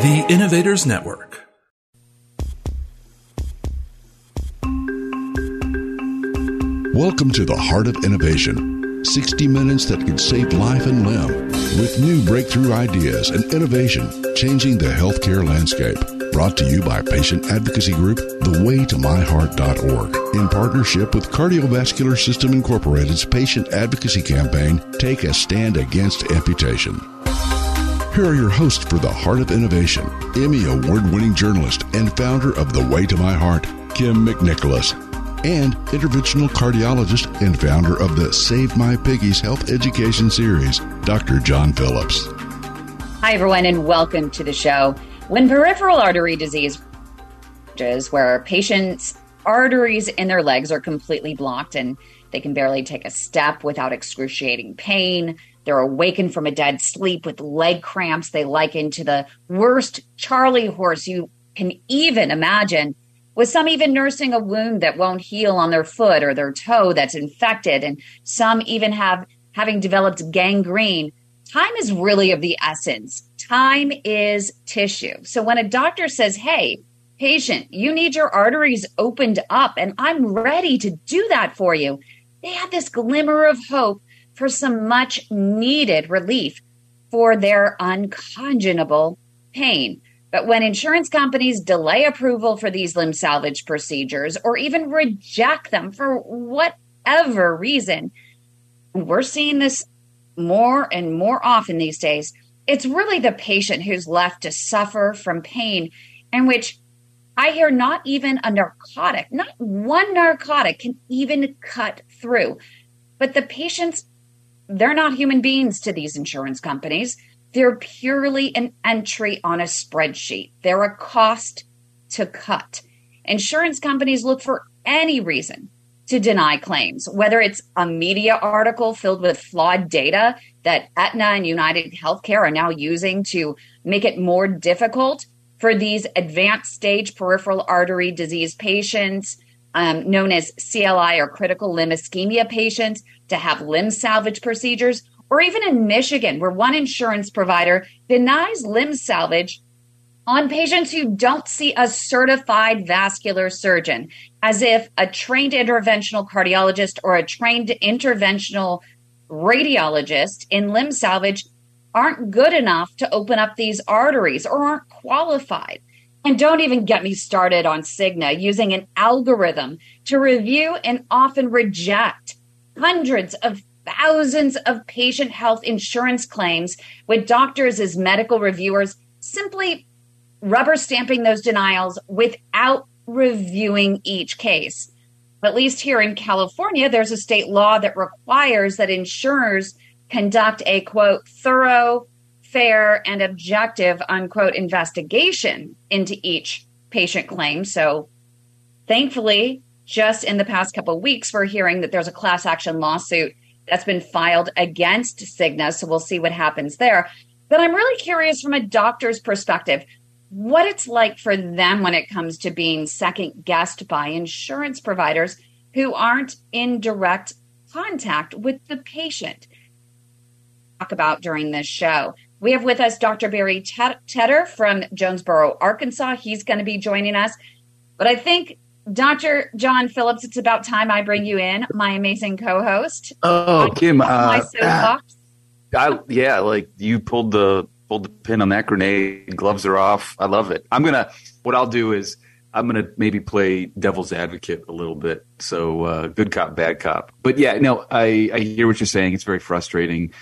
The Innovators Network. Welcome to the Heart of Innovation 60 minutes that can save life and limb with new breakthrough ideas and innovation changing the healthcare landscape. Brought to you by patient advocacy group thewaytomyheart.org in partnership with Cardiovascular System Incorporated's patient advocacy campaign Take a Stand Against Amputation. Here are your hosts for the Heart of Innovation, Emmy Award winning journalist and founder of The Way to My Heart, Kym McNicholas, and interventional cardiologist and founder of the Save My Piggies Health Education Series, Dr. John Phillips. Hi, everyone, and welcome to the show. When peripheral artery disease, is where patients' arteries in their legs are completely blocked and they can barely take a step without excruciating pain, they're awakened from a dead sleep with leg cramps. They liken to the worst Charlie horse you can even imagine, with some even nursing a wound that won't heal on their foot or their toe that's infected, and some even have having developed gangrene. Time is really of the essence. Time is tissue. So when a doctor says, Hey, patient, you need your arteries opened up, and I'm ready to do that for you, they have this glimmer of hope for some much needed relief for their unconscionable pain. But when insurance companies delay approval for these limb salvage procedures or even reject them for whatever reason, we're seeing this more and more often these days. It's really the patient who's left to suffer from pain, in which I hear not even a narcotic, not one narcotic can even cut through. But the patient's they're not human beings to these insurance companies. They're purely an entry on a spreadsheet. They're a cost to cut. Insurance companies look for any reason to deny claims, whether it's a media article filled with flawed data that Aetna and United Healthcare are now using to make it more difficult for these advanced stage peripheral artery disease patients, um, known as CLI or critical limb ischemia patients, to have limb salvage procedures, or even in Michigan, where one insurance provider denies limb salvage on patients who don't see a certified vascular surgeon, as if a trained interventional cardiologist or a trained interventional radiologist in limb salvage aren't good enough to open up these arteries or aren't qualified. And don't even get me started on Cigna using an algorithm to review and often reject hundreds of thousands of patient health insurance claims with doctors as medical reviewers simply rubber stamping those denials without reviewing each case. At least here in California, there's a state law that requires that insurers conduct a quote, thorough, fair, and objective unquote investigation into each patient claim. So thankfully, just in the past couple weeks, we're hearing that there's a class action lawsuit that's been filed against Cigna. So we'll see what happens there. But I'm really curious from a doctor's perspective what it's like for them when it comes to being second guessed by insurance providers who aren't in direct contact with the patient. Talk about during this show. We have with us Dr. Barry Tedder from Jonesboro, Arkansas. He's going to be joining us. But I think Dr. John Phillips, it's about time I bring you in, my amazing co-host. Oh, Kym, uh, I, yeah, like you pulled the pulled the pin on that grenade. Gloves are off. I love it. I'm gonna. What I'll do is I'm gonna maybe play devil's advocate a little bit. So uh, good cop, bad cop. But yeah, no, I I hear what you're saying. It's very frustrating,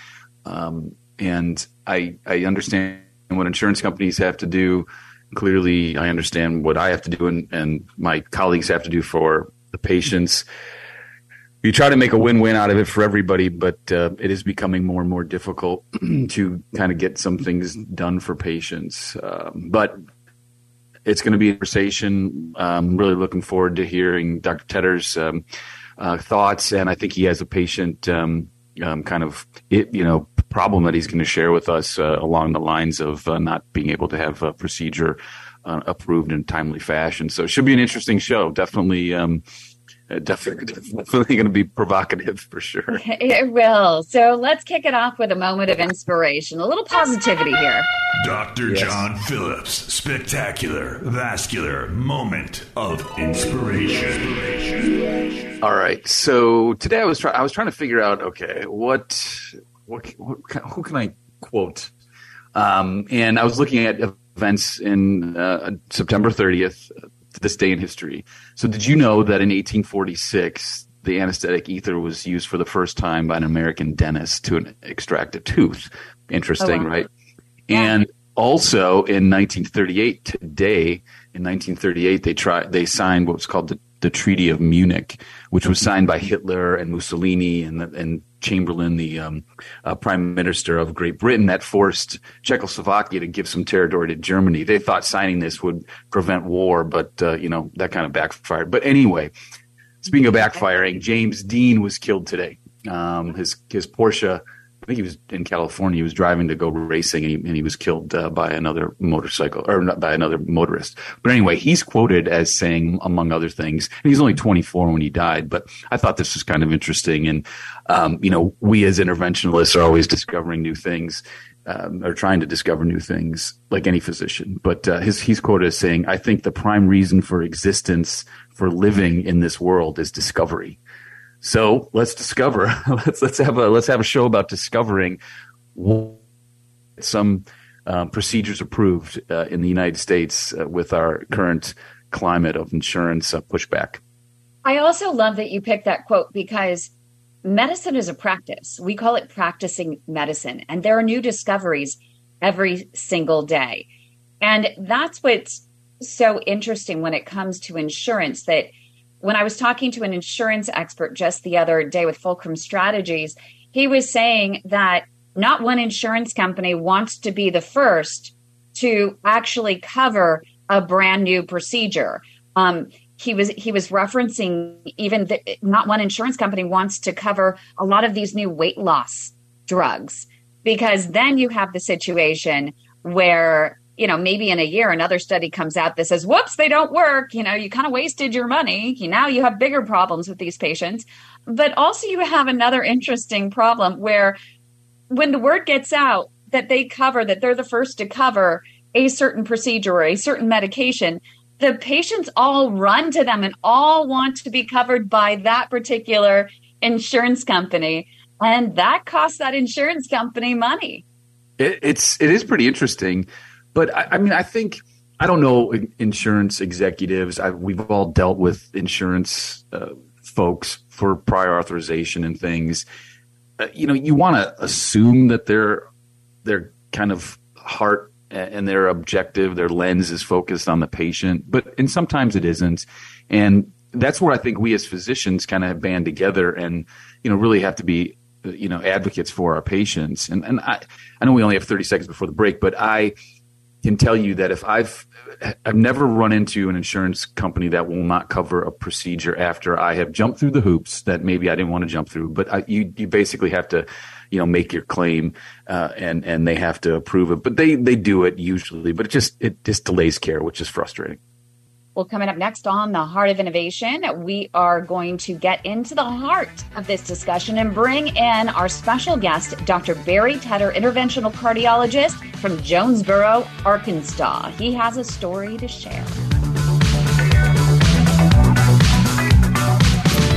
um, and I I understand what insurance companies have to do clearly I understand what I have to do and, and my colleagues have to do for the patients. you try to make a win-win out of it for everybody, but uh, it is becoming more and more difficult to kind of get some things done for patients. Um, but it's going to be a conversation. I'm really looking forward to hearing Dr. Tedder's um, uh, thoughts, and I think he has a patient um, um kind of it, you know problem that he's going to share with us uh, along the lines of uh, not being able to have a procedure uh, approved in a timely fashion. So it should be an interesting show. Definitely um, uh, definitely, definitely going to be provocative for sure. It will. So let's kick it off with a moment of inspiration, a little positivity here. Dr. Yes. John Phillips, spectacular vascular moment of inspiration. All right. So today I was trying. I was trying to figure out. Okay, what, what, what who can I quote? Um, and I was looking at events in uh, September 30th, to this day in history. So, did you know that in 1846, the anesthetic ether was used for the first time by an American dentist to extract a tooth? Interesting, oh, wow. right? Yeah. And also in 1938, today in 1938, they tried they signed what was called the, the Treaty of Munich, which was signed by Hitler and Mussolini and and Chamberlain, the um, uh, prime minister of Great Britain, that forced Czechoslovakia to give some territory to Germany. They thought signing this would prevent war, but uh, you know that kind of backfired. But anyway, speaking of backfiring, James Dean was killed today. Um, his his Porsche I think he was in California. He was driving to go racing, and he, and he was killed uh, by another motorcycle or not by another motorist. But anyway, he's quoted as saying, among other things, and he's only 24 when he died. But I thought this was kind of interesting, and um, you know, we as interventionalists are always discovering new things. Um, or trying to discover new things, like any physician. But uh, his, he's quoted as saying, "I think the prime reason for existence, for living in this world, is discovery." So let's discover. let's let's have a let's have a show about discovering some uh, procedures approved uh, in the United States uh, with our current climate of insurance uh, pushback. I also love that you picked that quote because medicine is a practice. We call it practicing medicine, and there are new discoveries every single day. And that's what's so interesting when it comes to insurance that when I was talking to an insurance expert just the other day with Fulcrum Strategies, he was saying that not one insurance company wants to be the first to actually cover a brand new procedure. Um, he was he was referencing even that not one insurance company wants to cover a lot of these new weight loss drugs because then you have the situation where you know, maybe in a year another study comes out that says, whoops, they don't work. You know, you kind of wasted your money. Now you have bigger problems with these patients. But also you have another interesting problem where when the word gets out that they cover, that they're the first to cover a certain procedure or a certain medication, the patients all run to them and all want to be covered by that particular insurance company. And that costs that insurance company money. It, it's it is pretty interesting but I, I mean, I think I don't know insurance executives. I, we've all dealt with insurance uh, folks for prior authorization and things. Uh, you know, you want to assume that their their kind of heart and their objective, their lens is focused on the patient, but and sometimes it isn't. And that's where I think we as physicians kind of band together and you know really have to be you know advocates for our patients. And and I I know we only have 30 seconds before the break, but I can tell you that if I've I've never run into an insurance company that will not cover a procedure after I have jumped through the hoops that maybe I didn't want to jump through. But I, you you basically have to, you know, make your claim, uh, and and they have to approve it. But they they do it usually, but it just it just delays care, which is frustrating. Well, coming up next on the Heart of Innovation, we are going to get into the heart of this discussion and bring in our special guest, Dr. Barry Tedder, interventional cardiologist from Jonesboro, Arkansas. He has a story to share.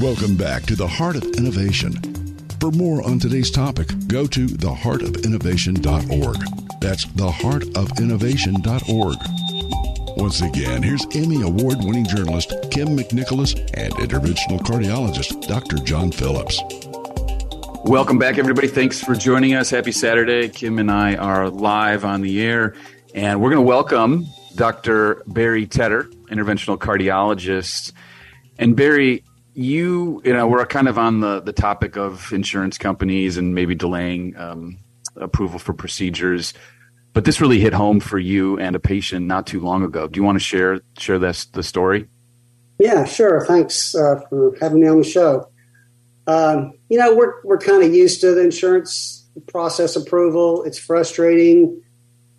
Welcome back to the Heart of Innovation. For more on today's topic, go to theheartofinnovation.org. That's theheartofinnovation.org. Once again, here's Emmy Award winning journalist Kym McNicholas and interventional cardiologist Dr. John Phillips. Welcome back, everybody. Thanks for joining us. Happy Saturday. Kym and I are live on the air, and we're going to welcome Dr. Barry Tedder, interventional cardiologist. And Barry, you, you know, we're kind of on the, the topic of insurance companies and maybe delaying um, approval for procedures. But this really hit home for you and a patient not too long ago. Do you want to share share this the story? Yeah, sure. Thanks uh, for having me on the show. Um, you know, we're we're kind of used to the insurance process approval. It's frustrating.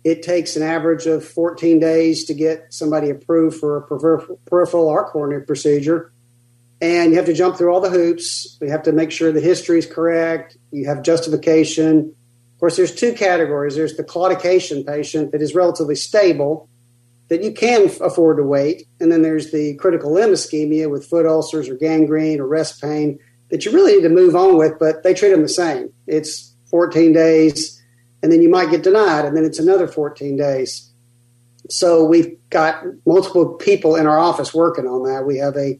It takes an average of 14 days to get somebody approved for a peripheral arc coronary procedure and you have to jump through all the hoops. You have to make sure the history is correct. You have justification. Of course, there's two categories. There's the claudication patient that is relatively stable, that you can afford to wait, and then there's the critical limb ischemia with foot ulcers or gangrene or rest pain that you really need to move on with, but they treat them the same. It's 14 days, and then you might get denied, and then it's another 14 days. So we've got multiple people in our office working on that. We have a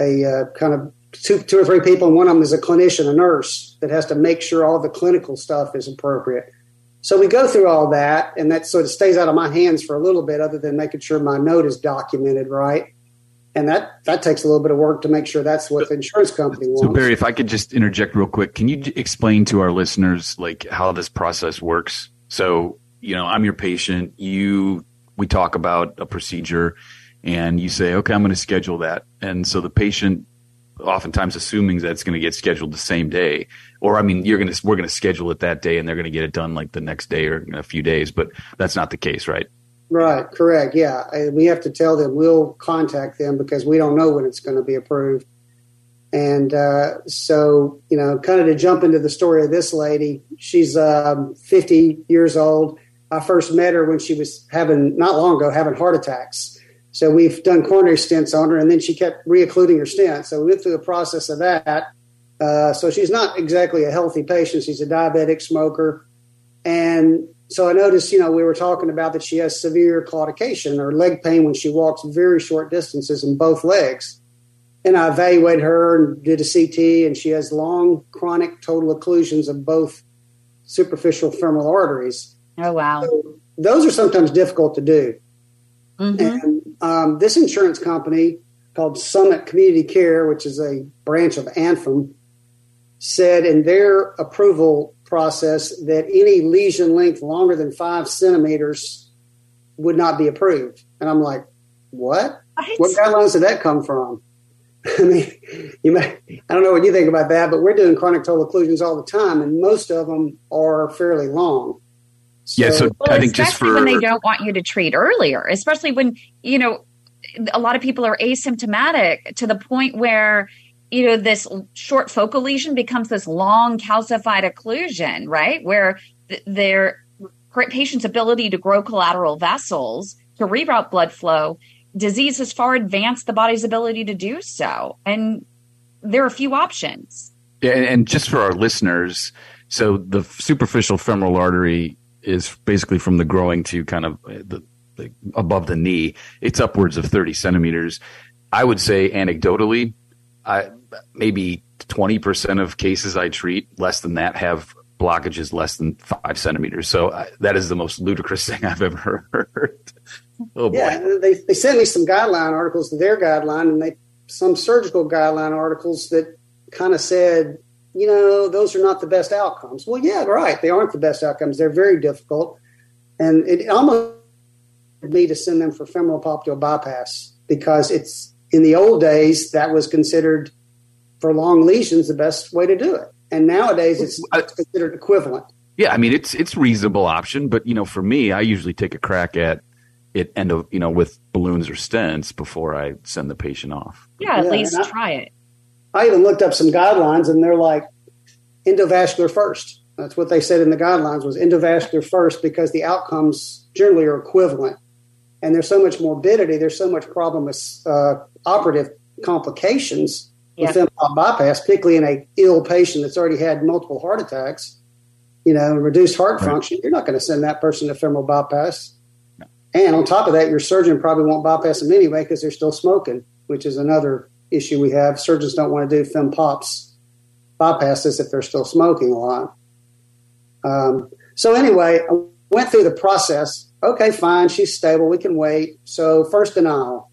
a uh, kind of two, two or three people, and one of them is a clinician, a nurse that has to make sure all the clinical stuff is appropriate. So we go through all that, and that sort of stays out of my hands for a little bit, other than making sure my note is documented right. And that that takes a little bit of work to make sure that's what the insurance company wants. So Barry, if I could just interject real quick, can you explain to our listeners like how this process works? So you know, I'm your patient. You we talk about a procedure and you say, okay, I'm going to schedule that. And so the patient oftentimes assuming that it's going to get scheduled the same day or i mean you're going to we're going to schedule it that day and they're going to get it done like the next day or a few days but that's not the case right? Right correct yeah. We have to tell them we'll contact them because we don't know when it's going to be approved. And uh, so you know kind of to jump into the story of this lady she's um, 50 years old. I first met her when she was having not long ago having heart attacks so we've done coronary stents on her, and then she kept re-occluding her stent. So we went through the process of that. Uh, so she's not exactly a healthy patient. She's a diabetic smoker, and so I noticed, you know, we were talking about that she has severe claudication or leg pain when she walks very short distances in both legs. And I evaluated her and did a CT, and she has long chronic total occlusions of both superficial femoral arteries. Oh wow! So those are sometimes difficult to do. Mm-hmm. And um, this insurance company called Summit Community Care, which is a branch of Anthem, said in their approval process that any lesion length longer than five centimeters would not be approved. And I'm like, what? What, what guidelines did that come from? I mean, you may, I don't know what you think about that, but we're doing chronic total occlusions all the time, and most of them are fairly long. So, yeah, so well, I think just for when they don't want you to treat earlier, especially when you know a lot of people are asymptomatic to the point where you know this short focal lesion becomes this long calcified occlusion, right? Where th- their patient's ability to grow collateral vessels to reroute blood flow, disease has far advanced the body's ability to do so, and there are a few options. Yeah, and just for our listeners, so the superficial femoral artery is basically from the growing to kind of uh, the, the, above the knee. It's upwards of 30 centimeters. I would say anecdotally, I, maybe 20% of cases I treat, less than that, have blockages less than five centimeters. So I, that is the most ludicrous thing I've ever heard. oh boy. Yeah, they, they sent me some guideline articles their guideline and they some surgical guideline articles that kind of said you know, those are not the best outcomes. Well, yeah, right. They aren't the best outcomes. They're very difficult. And it almost me to send them for femoral popliteal bypass because it's in the old days, that was considered for long lesions the best way to do it. And nowadays, it's considered equivalent. Yeah, I mean it's it's reasonable option, but you know, for me, I usually take a crack at it end of you know with balloons or stents before I send the patient off. Yeah, at yeah, least I, try it. I even looked up some guidelines, and they're like endovascular first. That's what they said in the guidelines was endovascular first because the outcomes generally are equivalent, and there's so much morbidity. There's so much problem with uh, operative complications with yeah. bypass, particularly in a ill patient that's already had multiple heart attacks. You know, reduced heart right. function. You're not going to send that person to femoral bypass and on top of that, your surgeon probably won't bypass them anyway because they're still smoking, which is another issue we have. Surgeons don't want to do fem pops bypasses if they're still smoking a lot. Um, so anyway, I went through the process. Okay, fine, she's stable. We can wait. So first denial.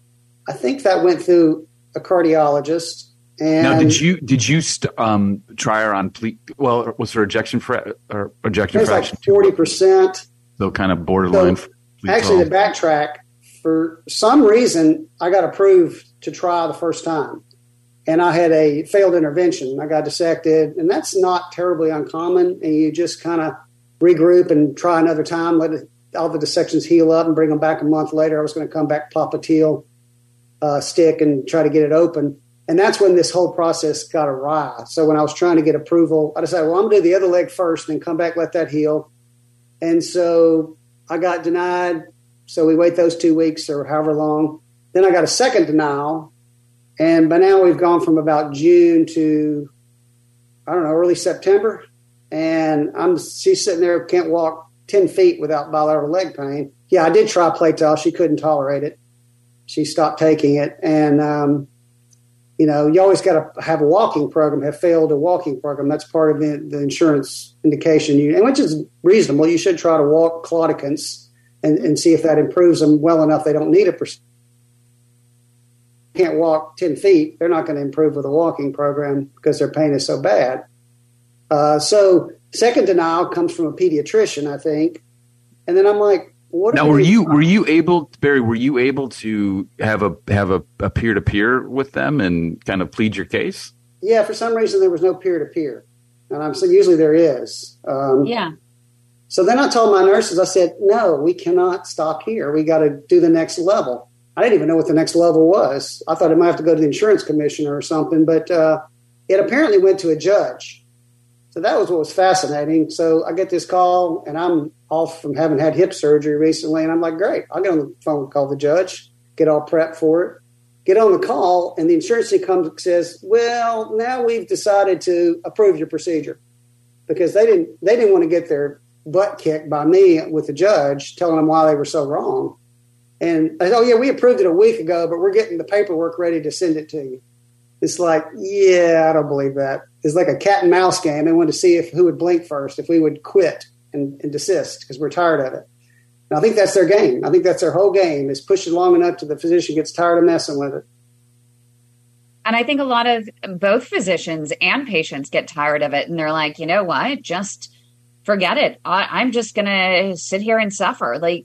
I think that went through a cardiologist. And now, did you did you st- um, try her on? Ple- well, was her ejection fra- or ejection fraction forty percent? So kind of borderline. So, Actually, to backtrack, for some reason, I got approved to try the first time. And I had a failed intervention. I got dissected, and that's not terribly uncommon. And you just kind of regroup and try another time, let all the dissections heal up, and bring them back a month later. I was going to come back, popliteal uh, stick, and try to get it open. And that's when this whole process got awry. So when I was trying to get approval, I decided, well, I'm going to do the other leg first, then come back, let that heal. And so I got denied. So we wait those two weeks or however long. Then I got a second denial. And by now we've gone from about June to, I don't know, early September. And I'm she's sitting there, can't walk 10 feet without bilateral leg pain. Yeah, I did try Pletal. She couldn't tolerate it. She stopped taking it. And, um, you know, you always got to have a walking program, have failed a walking program. That's part of the, the insurance indication, you, and which is reasonable. You should try to walk claudicants and, and see if that improves them well enough they don't need a procedure. Can't walk 10 feet, they're not going to improve with a walking program because their pain is so bad. Uh, so, second denial comes from a pediatrician, I think. And then I'm like, what now were you were you able Barry were you able to have a have a peer to peer with them and kind of plead your case? Yeah, for some reason there was no peer to peer, and I'm saying usually there is. Um, yeah. So then I told my nurses, I said, no, we cannot stop here. We got to do the next level. I didn't even know what the next level was. I thought I might have to go to the insurance commissioner or something, but uh, it apparently went to a judge. So that was what was fascinating. So I get this call, and I'm off from having had hip surgery recently, and I'm like, great, I'll get on the phone call the judge, get all prepped for it, get on the call, and the insurance comes and says, well, now we've decided to approve your procedure because they didn't they didn't want to get their butt kicked by me with the judge telling them why they were so wrong. And oh yeah, we approved it a week ago, but we're getting the paperwork ready to send it to you. It's like, yeah, I don't believe that. It's like a cat and mouse game. They wanted to see if who would blink first, if we would quit and, and desist because we're tired of it. And I think that's their game. I think that's their whole game is push it long enough till the physician gets tired of messing with it. And I think a lot of both physicians and patients get tired of it, and they're like, you know what, just forget it. I, am just to sit here and suffer. Like,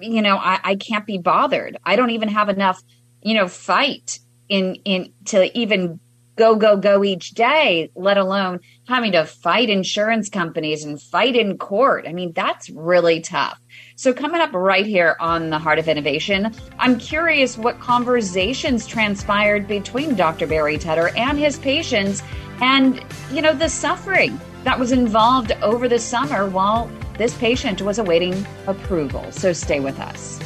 you know, I, I can't be bothered. I don't even have enough, you know, fight in in to even go go go each day let alone having to fight insurance companies and fight in court i mean that's really tough so coming up right here on the heart of innovation i'm curious what conversations transpired between dr barry tedder and his patients and you know the suffering that was involved over the summer while this patient was awaiting approval so stay with us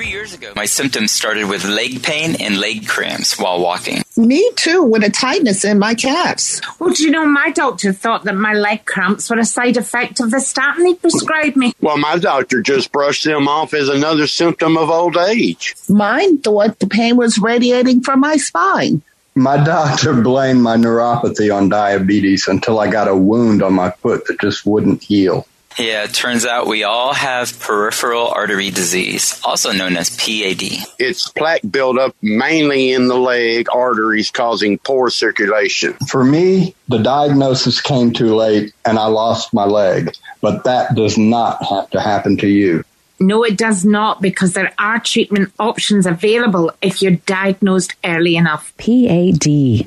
Three years ago, my symptoms started with leg pain and leg cramps while walking. Me too, with a tightness in my calves. Well, do you know, my doctor thought that my leg cramps were a side effect of the statin he prescribed me. Well, my doctor just brushed them off as another symptom of old age. Mine thought the pain was radiating from my spine. My doctor blamed my neuropathy on diabetes until I got a wound on my foot that just wouldn't heal. Yeah, it turns out we all have peripheral artery disease, also known as PAD. It's plaque buildup mainly in the leg arteries causing poor circulation. For me, the diagnosis came too late and I lost my leg, but that does not have to happen to you. No, it does not because there are treatment options available if you're diagnosed early enough. PAD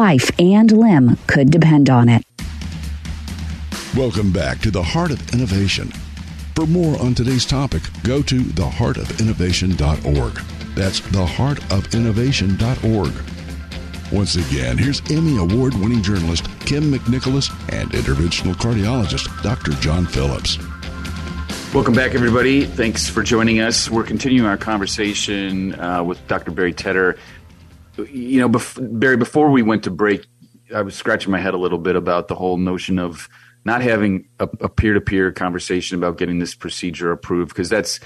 and limb could depend on it. Welcome back to the Heart of Innovation. For more on today's topic, go to theheartofinnovation.org. That's theheartofinnovation.org. Once again, here's Emmy Award winning journalist Kym McNicholas and interventional cardiologist Dr. John Phillips. Welcome back, everybody. Thanks for joining us. We're continuing our conversation uh, with Dr. Barry Tedder you know, bef- Barry, before we went to break, I was scratching my head a little bit about the whole notion of not having a peer to peer conversation about getting this procedure approved, because that's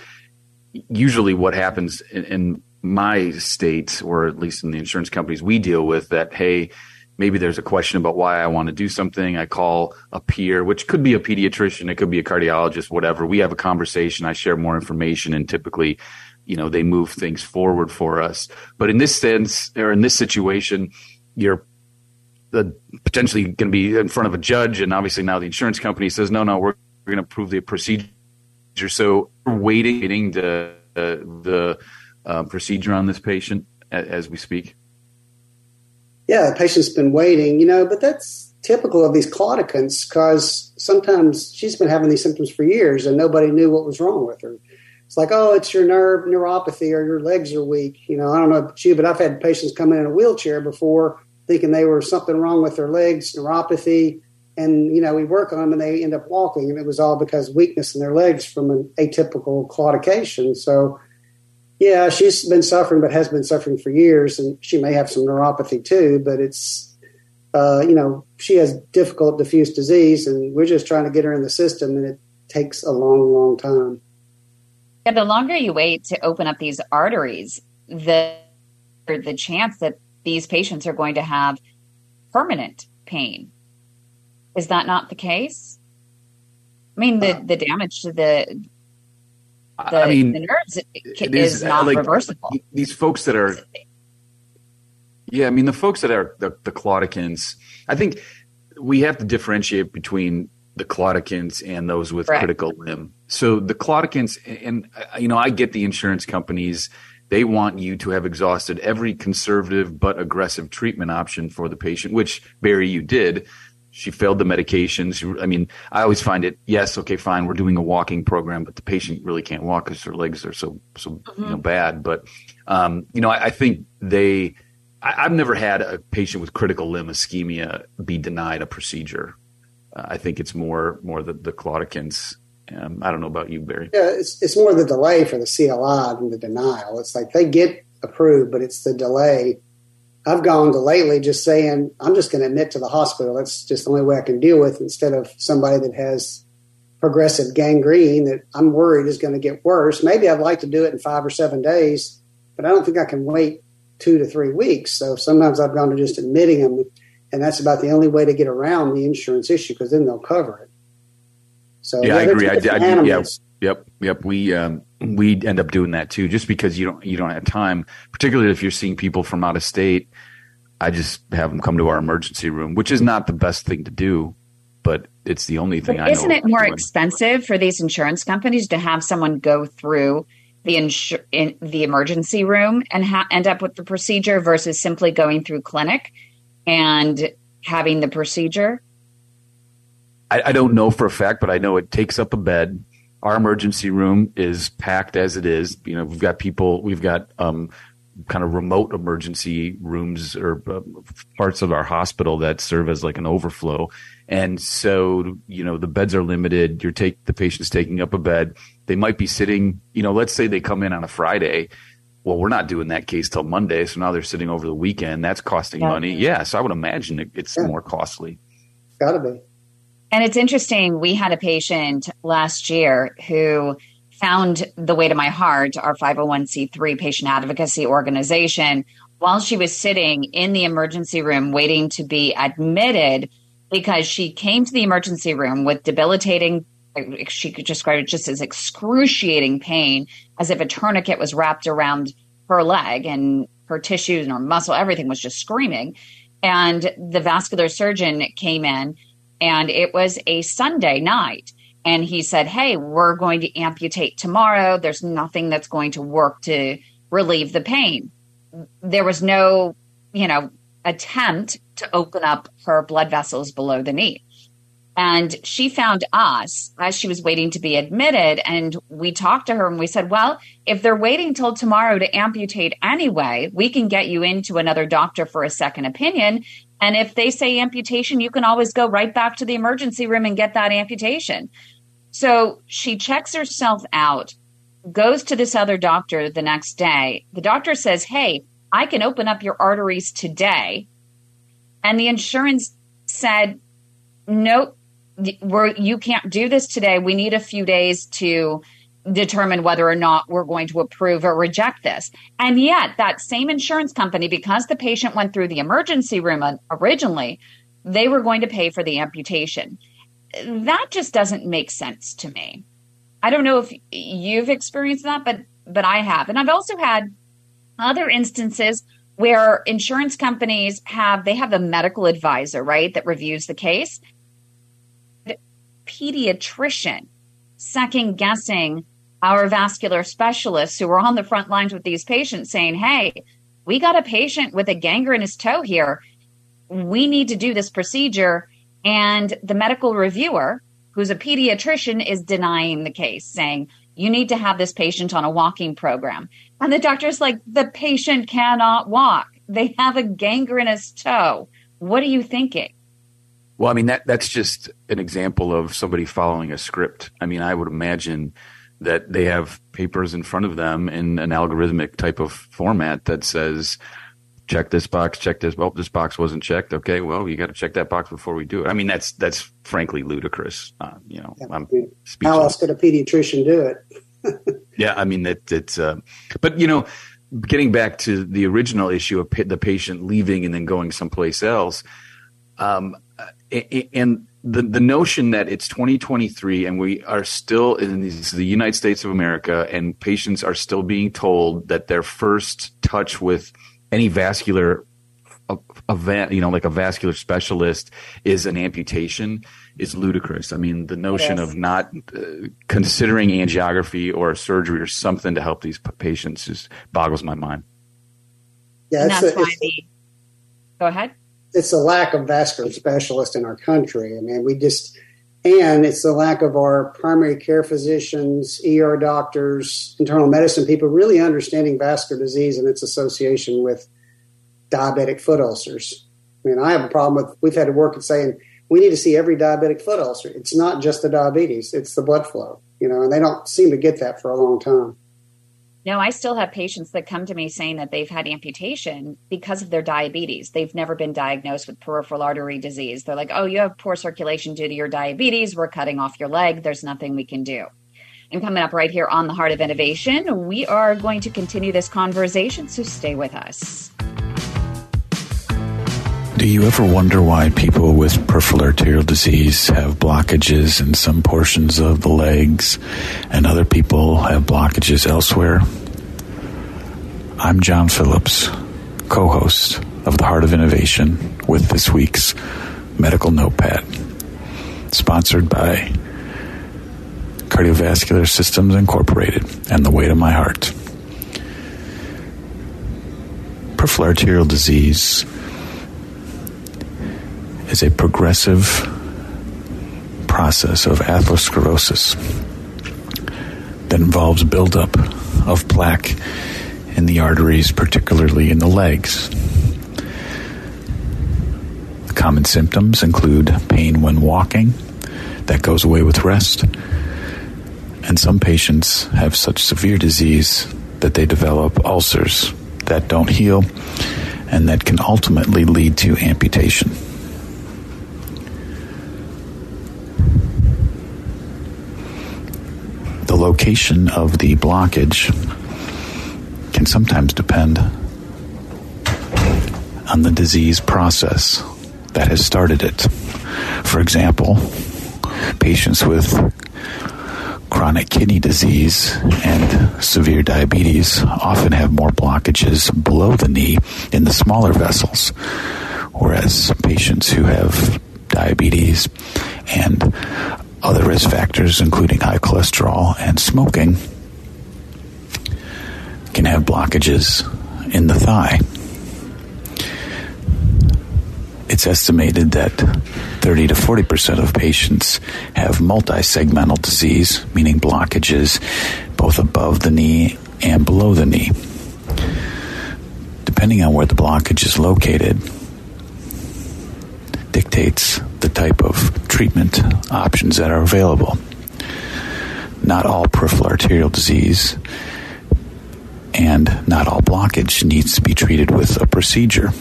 usually what happens in, in my state, or at least in the insurance companies we deal with, that, hey, maybe there's a question about why I want to do something. I call a peer, which could be a pediatrician, it could be a cardiologist, whatever. We have a conversation. I share more information, and typically you know they move things forward for us. But in this sense, or in this situation, you're the, potentially going to be in front of a judge, and obviously now the insurance company says, no, no, we're, we're going to approve the procedure. So we're waiting, waiting to, uh, the uh, procedure on this patient as, as we speak. Yeah, the patient's been waiting, you know, but that's typical of these claudicants because sometimes she's been having these symptoms for years and nobody knew what was wrong with her it's like, oh, it's your nerve neuropathy or your legs are weak. You know, I don't know about you, but I've had patients come in in a wheelchair before thinking they were something wrong with their legs, neuropathy. And, you know, we work on them and they end up walking. And it was all because weakness in their legs from an atypical claudication. So, yeah, she's been suffering, but has been suffering for years. And she may have some neuropathy too, but it's, uh, you know, she has difficult diffuse disease and we're just trying to get her in the system and it takes a long, long time. Yeah, the longer you wait to open up these arteries, the the chance that these patients are going to have permanent pain. Is that not the case? I mean, the, the damage to the the, I mean, the nerves it is, is not like, reversible. These folks that are, yeah, I mean, the folks that are the, the claudicants, I think we have to differentiate between the claudicants and those with Correct. critical limb. So the claudicants, and uh, you know, I get the insurance companies. They want you to have exhausted every conservative but aggressive treatment option for the patient, which Barry, you did. She failed the medications. I mean, I always find it. Yes, okay, fine. We're doing a walking program, but the patient really can't walk because her legs are so so mm-hmm. you know bad. But um, you know, I, I think they. I, I've never had a patient with critical limb ischemia be denied a procedure. Uh, I think it's more more the, the claudicants. Um, I don't know about you, Barry. Yeah, it's, it's more the delay for the CLI than the denial. It's like they get approved, but it's the delay. I've gone to lately just saying, I'm just going to admit to the hospital. That's just the only way I can deal with instead of somebody that has progressive gangrene that I'm worried is going to get worse. Maybe I'd like to do it in five or seven days, but I don't think I can wait two to three weeks. So sometimes I've gone to just admitting them and that's about the only way to get around the insurance issue because then they'll cover it. So yeah, yeah I agree. I, I, yeah, yep, yep. We um, we end up doing that too, just because you don't you don't have time, particularly if you're seeing people from out of state. I just have them come to our emergency room, which is not the best thing to do, but it's the only thing but I Isn't it more doing. expensive for these insurance companies to have someone go through the insur- in the emergency room and ha- end up with the procedure versus simply going through clinic? and having the procedure? I, I, don't know for a fact, but I know it takes up a bed. Our emergency room is packed as it is. You know, we've got people, we've got um, kind of remote emergency rooms or uh, parts of our hospital that serve as like an overflow. And so, you know, the beds are limited. You're take the patient's taking up a bed. They might be sitting, you know, let's say they come in on a Friday well, we're not doing that case till Monday, so now they're sitting over the weekend. That's costing yeah. money. Yeah, so I would imagine it, it's yeah. more costly. Got to be. And it's interesting. We had a patient last year who found the way to my heart, our 501c3 patient advocacy organization, while she was sitting in the emergency room waiting to be admitted because she came to the emergency room with debilitating she could describe it just as excruciating pain as if a tourniquet was wrapped around her leg and her tissues and her muscle everything was just screaming and the vascular surgeon came in and it was a sunday night and he said, Hey, we're going to amputate tomorrow. There's nothing that's going to work to relieve the pain. There was no, you know, attempt to open up her blood vessels below the knee. And she found us as she was waiting to be admitted. And we talked to her and we said, Well, if they're waiting till tomorrow to amputate anyway, we can get you into another doctor for a second opinion. And if they say amputation, you can always go right back to the emergency room and get that amputation. So she checks herself out, goes to this other doctor the next day. The doctor says, Hey, I can open up your arteries today. And the insurance said, Nope, you can't do this today. We need a few days to determine whether or not we're going to approve or reject this. And yet, that same insurance company, because the patient went through the emergency room originally, they were going to pay for the amputation that just doesn't make sense to me. I don't know if you've experienced that, but but I have. And I've also had other instances where insurance companies have they have a medical advisor, right, that reviews the case. Pediatrician second guessing our vascular specialists who are on the front lines with these patients saying, "Hey, we got a patient with a gangrenous toe here. We need to do this procedure." And the medical reviewer, who's a pediatrician, is denying the case, saying, you need to have this patient on a walking program. And the doctor's like, the patient cannot walk. They have a gangrenous toe. What are you thinking? Well, I mean that that's just an example of somebody following a script. I mean, I would imagine that they have papers in front of them in an algorithmic type of format that says check this box, check this. Well, this box wasn't checked. Okay, well, you got to check that box before we do it. I mean, that's that's frankly ludicrous. Uh, you know, I'm how else could a pediatrician do it? yeah, I mean that it's. Uh, but you know, getting back to the original issue of the patient leaving and then going someplace else, um, and the the notion that it's 2023 and we are still in the United States of America and patients are still being told that their first touch with any vascular event, you know, like a vascular specialist is an amputation is ludicrous. I mean, the notion yes. of not uh, considering angiography or surgery or something to help these patients just boggles my mind. Yeah, that's a, why the, go ahead. It's a lack of vascular specialists in our country. I mean, we just, and it's the lack of our primary care physicians, ER doctors, internal medicine people really understanding vascular disease and its association with diabetic foot ulcers. I mean, I have a problem with, we've had to work at saying we need to see every diabetic foot ulcer. It's not just the diabetes, it's the blood flow, you know, and they don't seem to get that for a long time. No, I still have patients that come to me saying that they've had amputation because of their diabetes. They've never been diagnosed with peripheral artery disease. They're like, oh, you have poor circulation due to your diabetes. We're cutting off your leg. There's nothing we can do. And coming up right here on the Heart of Innovation, we are going to continue this conversation, so stay with us. Do you ever wonder why people with peripheral arterial disease have blockages in some portions of the legs and other people have blockages elsewhere? I'm John Phillips, co host of The Heart of Innovation with this week's Medical Notepad, sponsored by Cardiovascular Systems Incorporated and The Way to My Heart. Peripheral arterial disease is a progressive process of atherosclerosis that involves buildup of plaque in the arteries, particularly in the legs. Common symptoms include pain when walking, that goes away with rest, and some patients have such severe disease that they develop ulcers that don't heal and that can ultimately lead to amputation. Location of the blockage can sometimes depend on the disease process that has started it. For example, patients with chronic kidney disease and severe diabetes often have more blockages below the knee in the smaller vessels, whereas patients who have diabetes and other risk factors, including high cholesterol and smoking, can have blockages in the thigh. It's estimated that 30 to 40% of patients have multi-segmental disease, meaning blockages both above the knee and below the knee. Depending on where the blockage is located, dictates the type of treatment options that are available. Not all peripheral arterial disease and not all blockage needs to be treated with a procedure.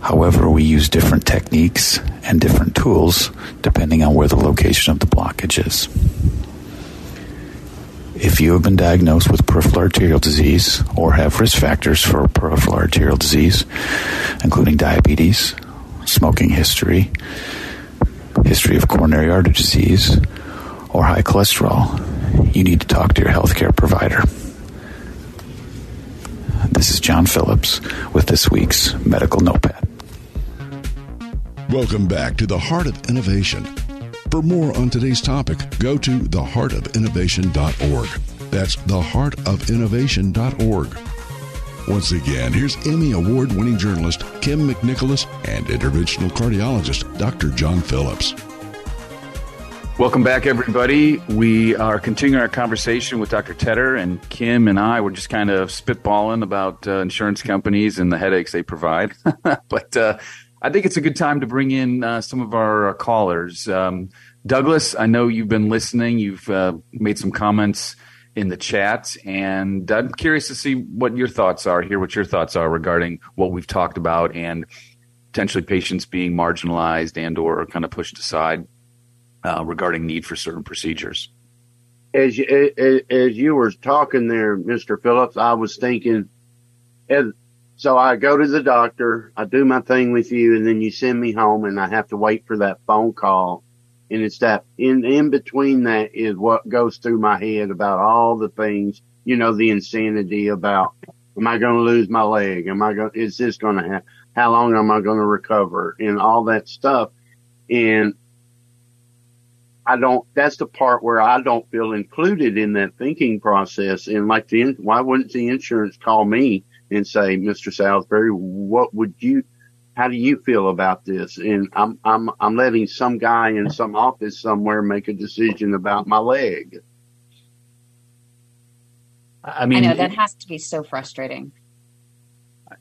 However, we use different techniques and different tools depending on where the location of the blockage is. If you have been diagnosed with peripheral arterial disease or have risk factors for peripheral arterial disease, including diabetes, smoking history, history of coronary artery disease, or high cholesterol, you need to talk to your healthcare provider. This is John Phillips with this week's Medical Notepad. Welcome back to the Heart of Innovation. For more on today's topic, go to theheartofinnovation.org. That's theheartofinnovation.org. Once again, here's Emmy Award winning journalist Kym McNicholas and interventional cardiologist Dr. John Phillips. Welcome back, everybody. We are continuing our conversation with Dr. Tedder and Kym and I. We're just kind of spitballing about uh, insurance companies and the headaches they provide. but uh, I think it's a good time to bring in uh, some of our callers. Um, Douglas, I know you've been listening. You've uh, made some comments in the chat, and I'm curious to see what your thoughts are. Hear what your thoughts are regarding what we've talked about and potentially patients being marginalized and or kind of pushed aside uh, regarding need for certain procedures. As you, as, you were talking there, Mr. Phillips, I was thinking, so I go to the doctor, I do my thing with you, and then you send me home, and I have to wait for that phone call. And it's that in in between that is what goes through my head about all the things, you know, the insanity about am I going to lose my leg? Am I going? Is this going to happen? How long am I going to recover? And all that stuff. And I don't, that's the part where I don't feel included in that thinking process. And like the, why wouldn't the insurance call me and say, Mr. Salisbury, what would you, how do you feel about this? And I'm, I'm, I'm letting some guy in some office somewhere make a decision about my leg. I mean, I know that has to be so frustrating.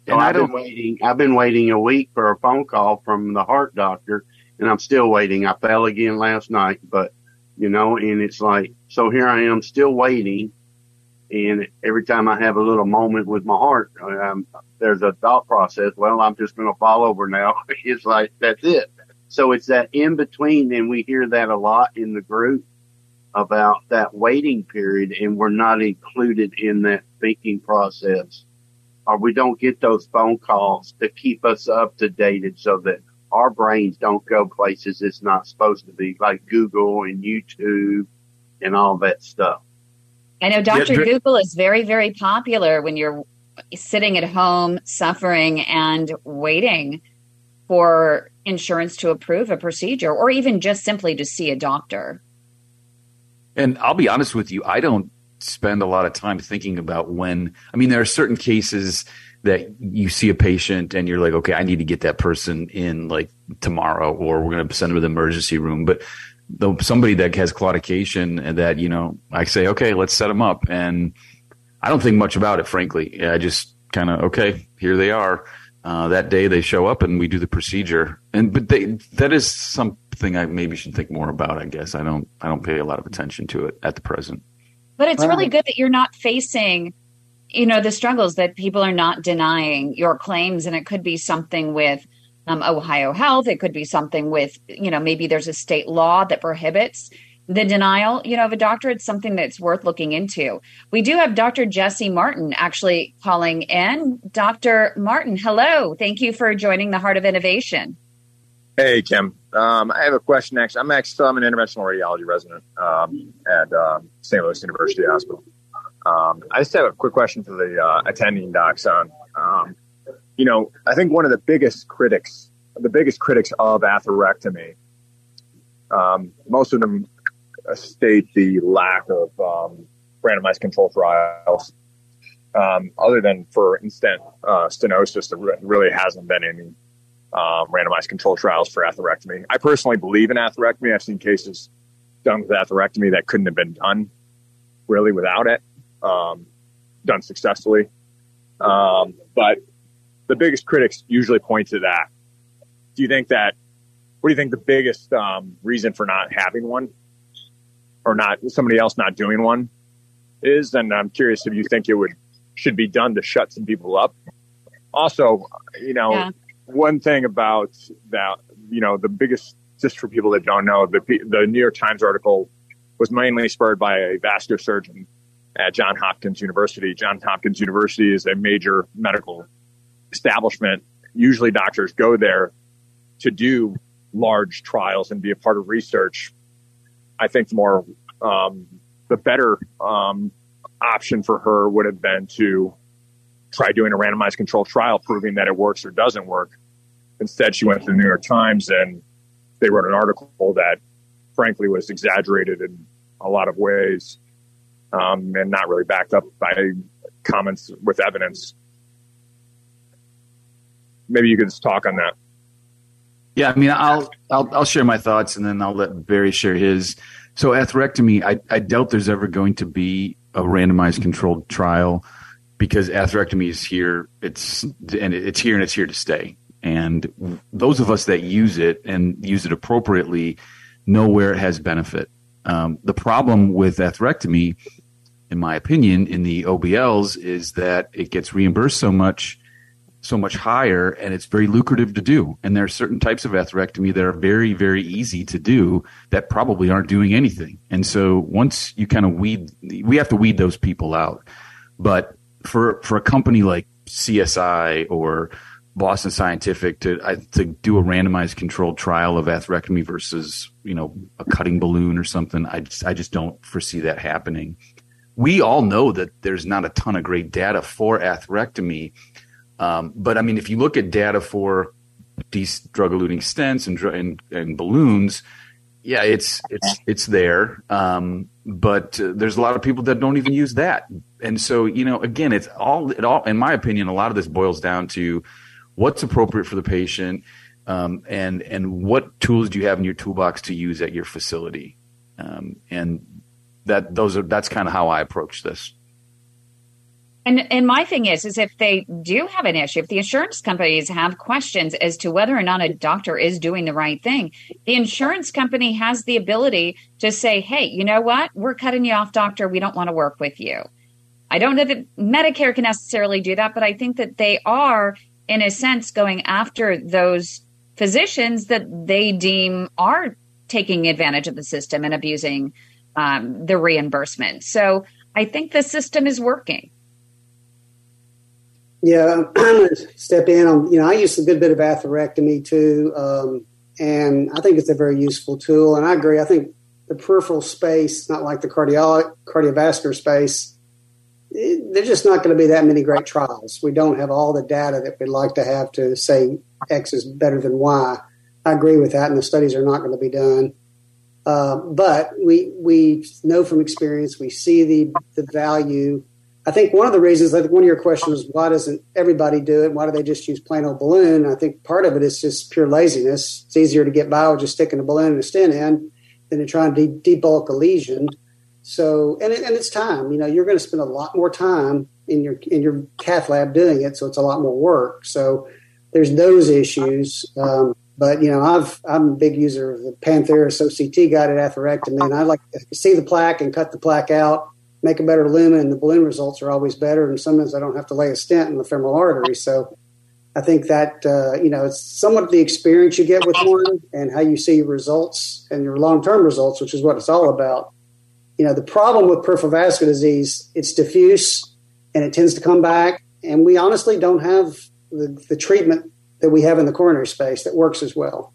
And I've been waiting, I've been waiting a week for a phone call from the heart doctor and I'm still waiting. I fell again last night, but you know, and it's like, so here I am still waiting. And every time I have a little moment with my heart, um, there's a thought process. Well, I'm just going to fall over now. it's like, that's it. So it's that in between. And we hear that a lot in the group about that waiting period and we're not included in that thinking process or we don't get those phone calls to keep us up to date so that our brains don't go places it's not supposed to be, like Google and YouTube and all that stuff. I know Dr. Yeah, Google is very, very popular when you're sitting at home suffering and waiting for insurance to approve a procedure or even just simply to see a doctor. And I'll be honest with you, I don't spend a lot of time thinking about when, I mean, there are certain cases that you see a patient and you're like, okay, I need to get that person in like tomorrow, or we're going to send them to the emergency room. But the, somebody that has claudication and that, you know, I say, okay, let's set them up. And I don't think much about it, frankly. I just kind of, okay, here they are. Uh, that day they show up and we do the procedure. And, but they, that is something I maybe should think more about, I guess. I don't, I don't pay a lot of attention to it at the present. But it's really good that you're not facing you know the struggles that people are not denying your claims and it could be something with um, ohio health it could be something with you know maybe there's a state law that prohibits the denial, you know, of a doctor, it's something that's worth looking into. We do have Dr. Jesse Martin actually calling in. Dr. Martin, hello. Thank you for joining the Heart of Innovation. Hey, Kym. Um, I have a question. Actually, I'm actually I'm an interventional radiology resident um, at um, St. Louis University Hospital. Um, I just have a quick question for the uh, attending docs on. Um, you know, I think one of the biggest critics, the biggest critics of atherectomy, um, most of them state the lack of um, randomized control trials. Um, other than, for instance, uh, stenosis, there really hasn't been any um, randomized control trials for atherectomy. I personally believe in atherectomy. I've seen cases done with atherectomy that couldn't have been done really without it, um, done successfully. Um, but the biggest critics usually point to that. Do you think that? What do you think the biggest um, reason for not having one or not somebody else not doing one is. And I'm curious if you think it would should be done to shut some people up. Also, you know, yeah. one thing about that, you know, the biggest just for people that don't know, the the New York Times article was mainly spurred by a vascular surgeon at John Hopkins University. John Hopkins University is a major medical establishment. Usually doctors go there to do large trials and be a part of research I think the more um, the better um, option for her would have been to try doing a randomized control trial proving that it works or doesn't work. Instead, she went to the New York Times and they wrote an article that, frankly, was exaggerated in a lot of ways um, and not really backed up by comments with evidence. Maybe you could just talk on that. Yeah, I mean, I'll I'll I'll share my thoughts, and then I'll let Barry share his. So, atherectomy, I, I doubt there's ever going to be a randomized controlled trial because atherectomy is here. It's and it's here and it's here to stay. And those of us that use it and use it appropriately know where it has benefit. Um, the problem with atherectomy, in my opinion, in the OBLs is that it gets reimbursed so much so much higher and it's very lucrative to do. And there are certain types of atherectomy that are very, very easy to do that probably aren't doing anything. And so once you kind of weed, we have to weed those people out. But for, for a company like CSI or Boston Scientific to, to do a randomized controlled trial of atherectomy versus, you know, a cutting balloon or something, I just, I just don't foresee that happening. We all know that there's not a ton of great data for atherectomy um, but I mean, if you look at data for these drug-eluting stents and, and, and balloons, yeah, it's it's it's there. Um, but uh, there's a lot of people that don't even use that, and so you know, again, it's all it all. In my opinion, a lot of this boils down to what's appropriate for the patient, um, and and what tools do you have in your toolbox to use at your facility, um, and that those are that's kind of how I approach this. And and my thing is, is if they do have an issue, if the insurance companies have questions as to whether or not a doctor is doing the right thing, the insurance company has the ability to say, "Hey, you know what? We're cutting you off, doctor. We don't want to work with you." I don't know that Medicare can necessarily do that, but I think that they are, in a sense, going after those physicians that they deem are taking advantage of the system and abusing um, the reimbursement. So I think the system is working. Yeah, I'm going to step in on, you know, I use a good bit of atherectomy too. Um, and I think it's a very useful tool. And I agree. I think the peripheral space, not like the cardio- cardiovascular space, it, there's just not going to be that many great trials. We don't have all the data that we'd like to have to say X is better than Y. I agree with that, and the studies are not going to be done. Uh, but we we know from experience, we see the the value I think one of the reasons, I think one of your questions, is why doesn't everybody do it? Why do they just use plain old balloon? I think part of it is just pure laziness. It's easier to get by with just sticking a balloon and a stent in than to try and de- debulk a lesion. So, and, it, and it's time. You know, you're going to spend a lot more time in your in your cath lab doing it, so it's a lot more work. So, there's those issues. Um, but you know, I've I'm a big user of the Pantheris OCT guided atherectomy, and I like to see the plaque and cut the plaque out make a better lumen, and the balloon results are always better. And sometimes I don't have to lay a stent in the femoral artery. So I think that uh, you know it's somewhat the experience you get with one and how you see your results and your long term results, which is what it's all about. You know, the problem with peripheral vascular disease, it's diffuse and it tends to come back, and we honestly don't have the, the treatment that we have in the coronary space that works as well.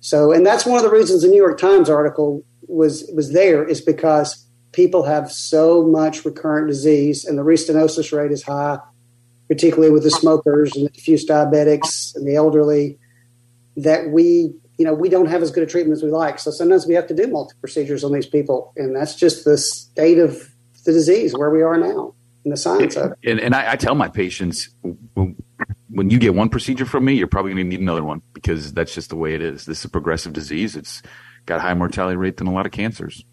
So, and that's one of the reasons the New York Times article was was there is because people have so much recurrent disease and the restenosis rate is high, particularly with the smokers and the diffuse diabetics and the elderly, that we you know we don't have as good a treatment as we like. So sometimes we have to do multi procedures on these people, and that's just the state of the disease where we are now in the science of it. And, and I, I, tell my patients when you get one procedure from me, you're probably going to need another one because that's just the way it is. This is a progressive disease. It's got a high mortality rate than a lot of cancers.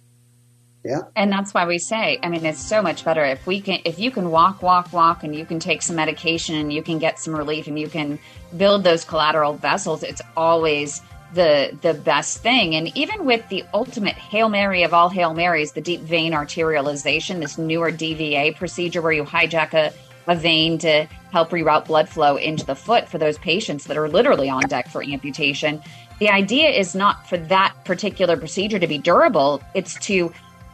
Yeah. And that's why we say, I mean, it's so much better if we can, if you can walk, walk, walk, and you can take some medication and you can get some relief and you can build those collateral vessels, it's always the the best thing. And even with the ultimate Hail Mary of all Hail Marys, the deep vein arterialization, this newer DVA procedure where you hijack a, a vein to help reroute blood flow into the foot for those patients that are literally on deck for amputation. The idea is not for that particular procedure to be durable, it's to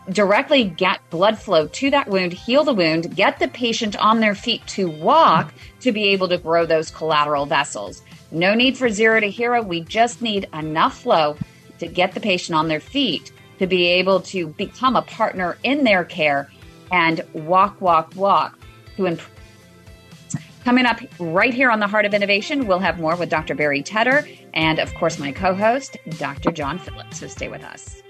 directly get blood flow to that wound, heal the wound, get the patient on their feet to walk to be able to grow those collateral vessels. No need for zero to hero. We just need enough flow to get the patient on their feet to be able to become a partner in their care and walk, walk, walk to improve. Coming up right here on the Heart of Innovation, we'll have more with Dr. Barry Tedder and, of course, my co host, Dr. John Phillips. So stay with us.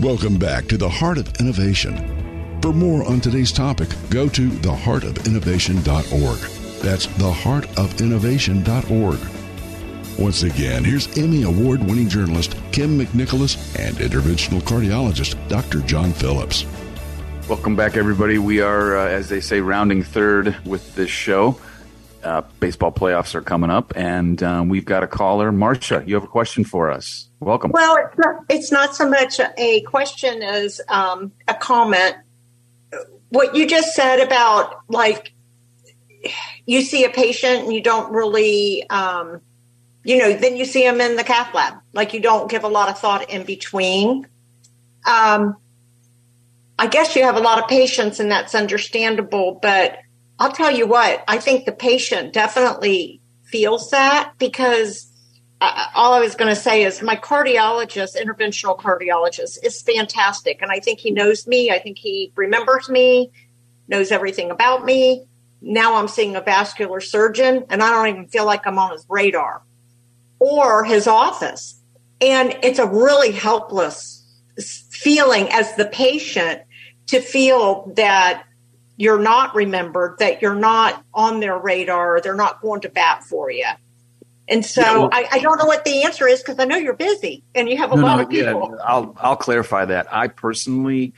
Welcome back to the Heart of Innovation. For more on today's topic, go to theheartofinnovation.org. That's theheartofinnovation.org. Once again, here's Emmy Award winning journalist Kym McNicholas and interventional cardiologist Dr. John Phillips. Welcome back, everybody. We are, uh, as they say, rounding third with this show. Uh, baseball playoffs are coming up, and um, we've got a caller. Marcia, you have a question for us. Welcome. Well, it's not, it's not so much a question as um, a comment what you just said about like you see a patient and you don't really um, you know then you see them in the cath lab like you don't give a lot of thought in between um, i guess you have a lot of patience and that's understandable but i'll tell you what i think the patient definitely feels that because uh, all I was going to say is my cardiologist, interventional cardiologist, is fantastic. And I think he knows me. I think he remembers me, knows everything about me. Now I'm seeing a vascular surgeon, and I don't even feel like I'm on his radar or his office. And it's a really helpless feeling as the patient to feel that you're not remembered, that you're not on their radar, they're not going to bat for you. And so yeah, well, I, I, don't know what the answer is because I know you're busy and you have a no, lot no, of people. Yeah, I'll I'll clarify that. I personally,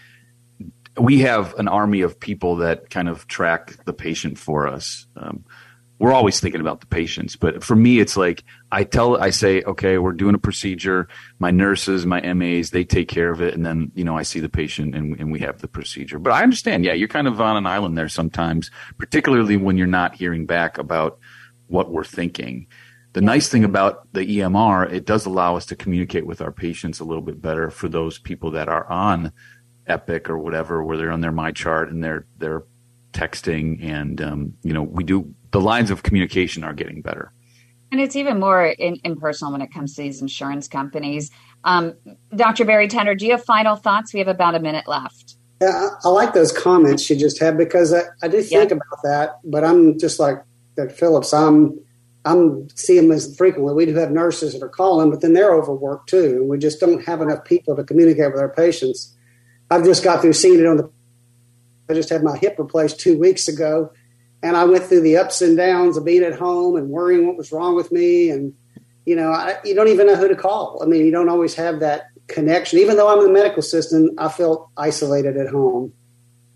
we have an army of people that kind of track the patient for us. Um, we're always thinking about the patients, but for me, it's like I tell, I say, okay, we're doing a procedure. My nurses, my MAs, they take care of it, and then you know I see the patient and, and we have the procedure. But I understand, yeah, you're kind of on an island there sometimes, particularly when you're not hearing back about what we're thinking. The nice thing about the EMR, it does allow us to communicate with our patients a little bit better for those people that are on Epic or whatever, where they're on their My Chart and they're they're texting, and um, you know we do the lines of communication are getting better. And it's even more in, impersonal when it comes to these insurance companies. Um, Dr. Barry Tedder, do you have final thoughts? We have about a minute left. Yeah, I, I like those comments you just had because I, I did think about that, but I'm just like Dr. Phillips. I'm I'm seeing them as frequently. We do have nurses that are calling, but then they're overworked too. And we just don't have enough people to communicate with our patients. I've just got through seeing it on the. I just had my hip replaced two weeks ago, and I went through the ups and downs of being at home and worrying what was wrong with me. And you know, I, you don't even know who to call. I mean, you don't always have that connection. Even though I'm in the medical system, I felt isolated at home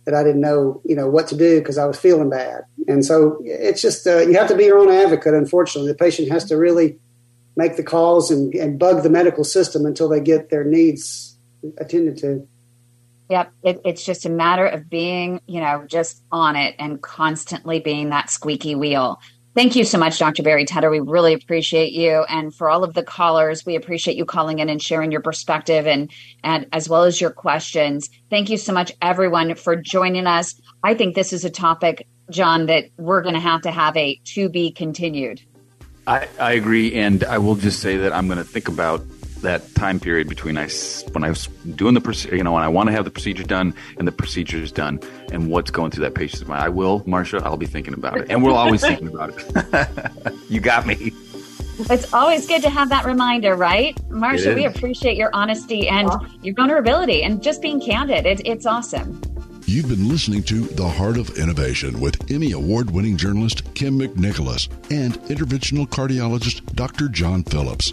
that I didn't know, you know, what to do because I was feeling bad. And so it's just uh, you have to be your own advocate. Unfortunately, the patient has to really make the calls and, and bug the medical system until they get their needs attended to. Yep. It, it's just a matter of being, you know, just on it and constantly being that squeaky wheel. Thank you so much, Dr. Barry Tedder. We really appreciate you. And for all of the callers, we appreciate you calling in and sharing your perspective and, and as well as your questions. Thank you so much, everyone, for joining us. I think this is a topic, John, that we're going to have to have a to be continued. I, I agree. And I will just say that I'm going to think about that time period between I when I was doing the procedure, you know when I want to have the procedure done and the procedure is done and what's going through that patient's mind. I will, Marsha. I'll be thinking about it, and we're always thinking about it. you got me. It's always good to have that reminder, right, Marsha? We appreciate your honesty and your vulnerability and just being candid. It, it's awesome. You've been listening to The Heart of Innovation with Emmy Award winning journalist Kym McNicholas and interventional cardiologist Dr. John Phillips.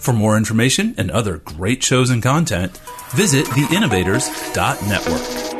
For more information and other great shows and content, visit theinnovators.network.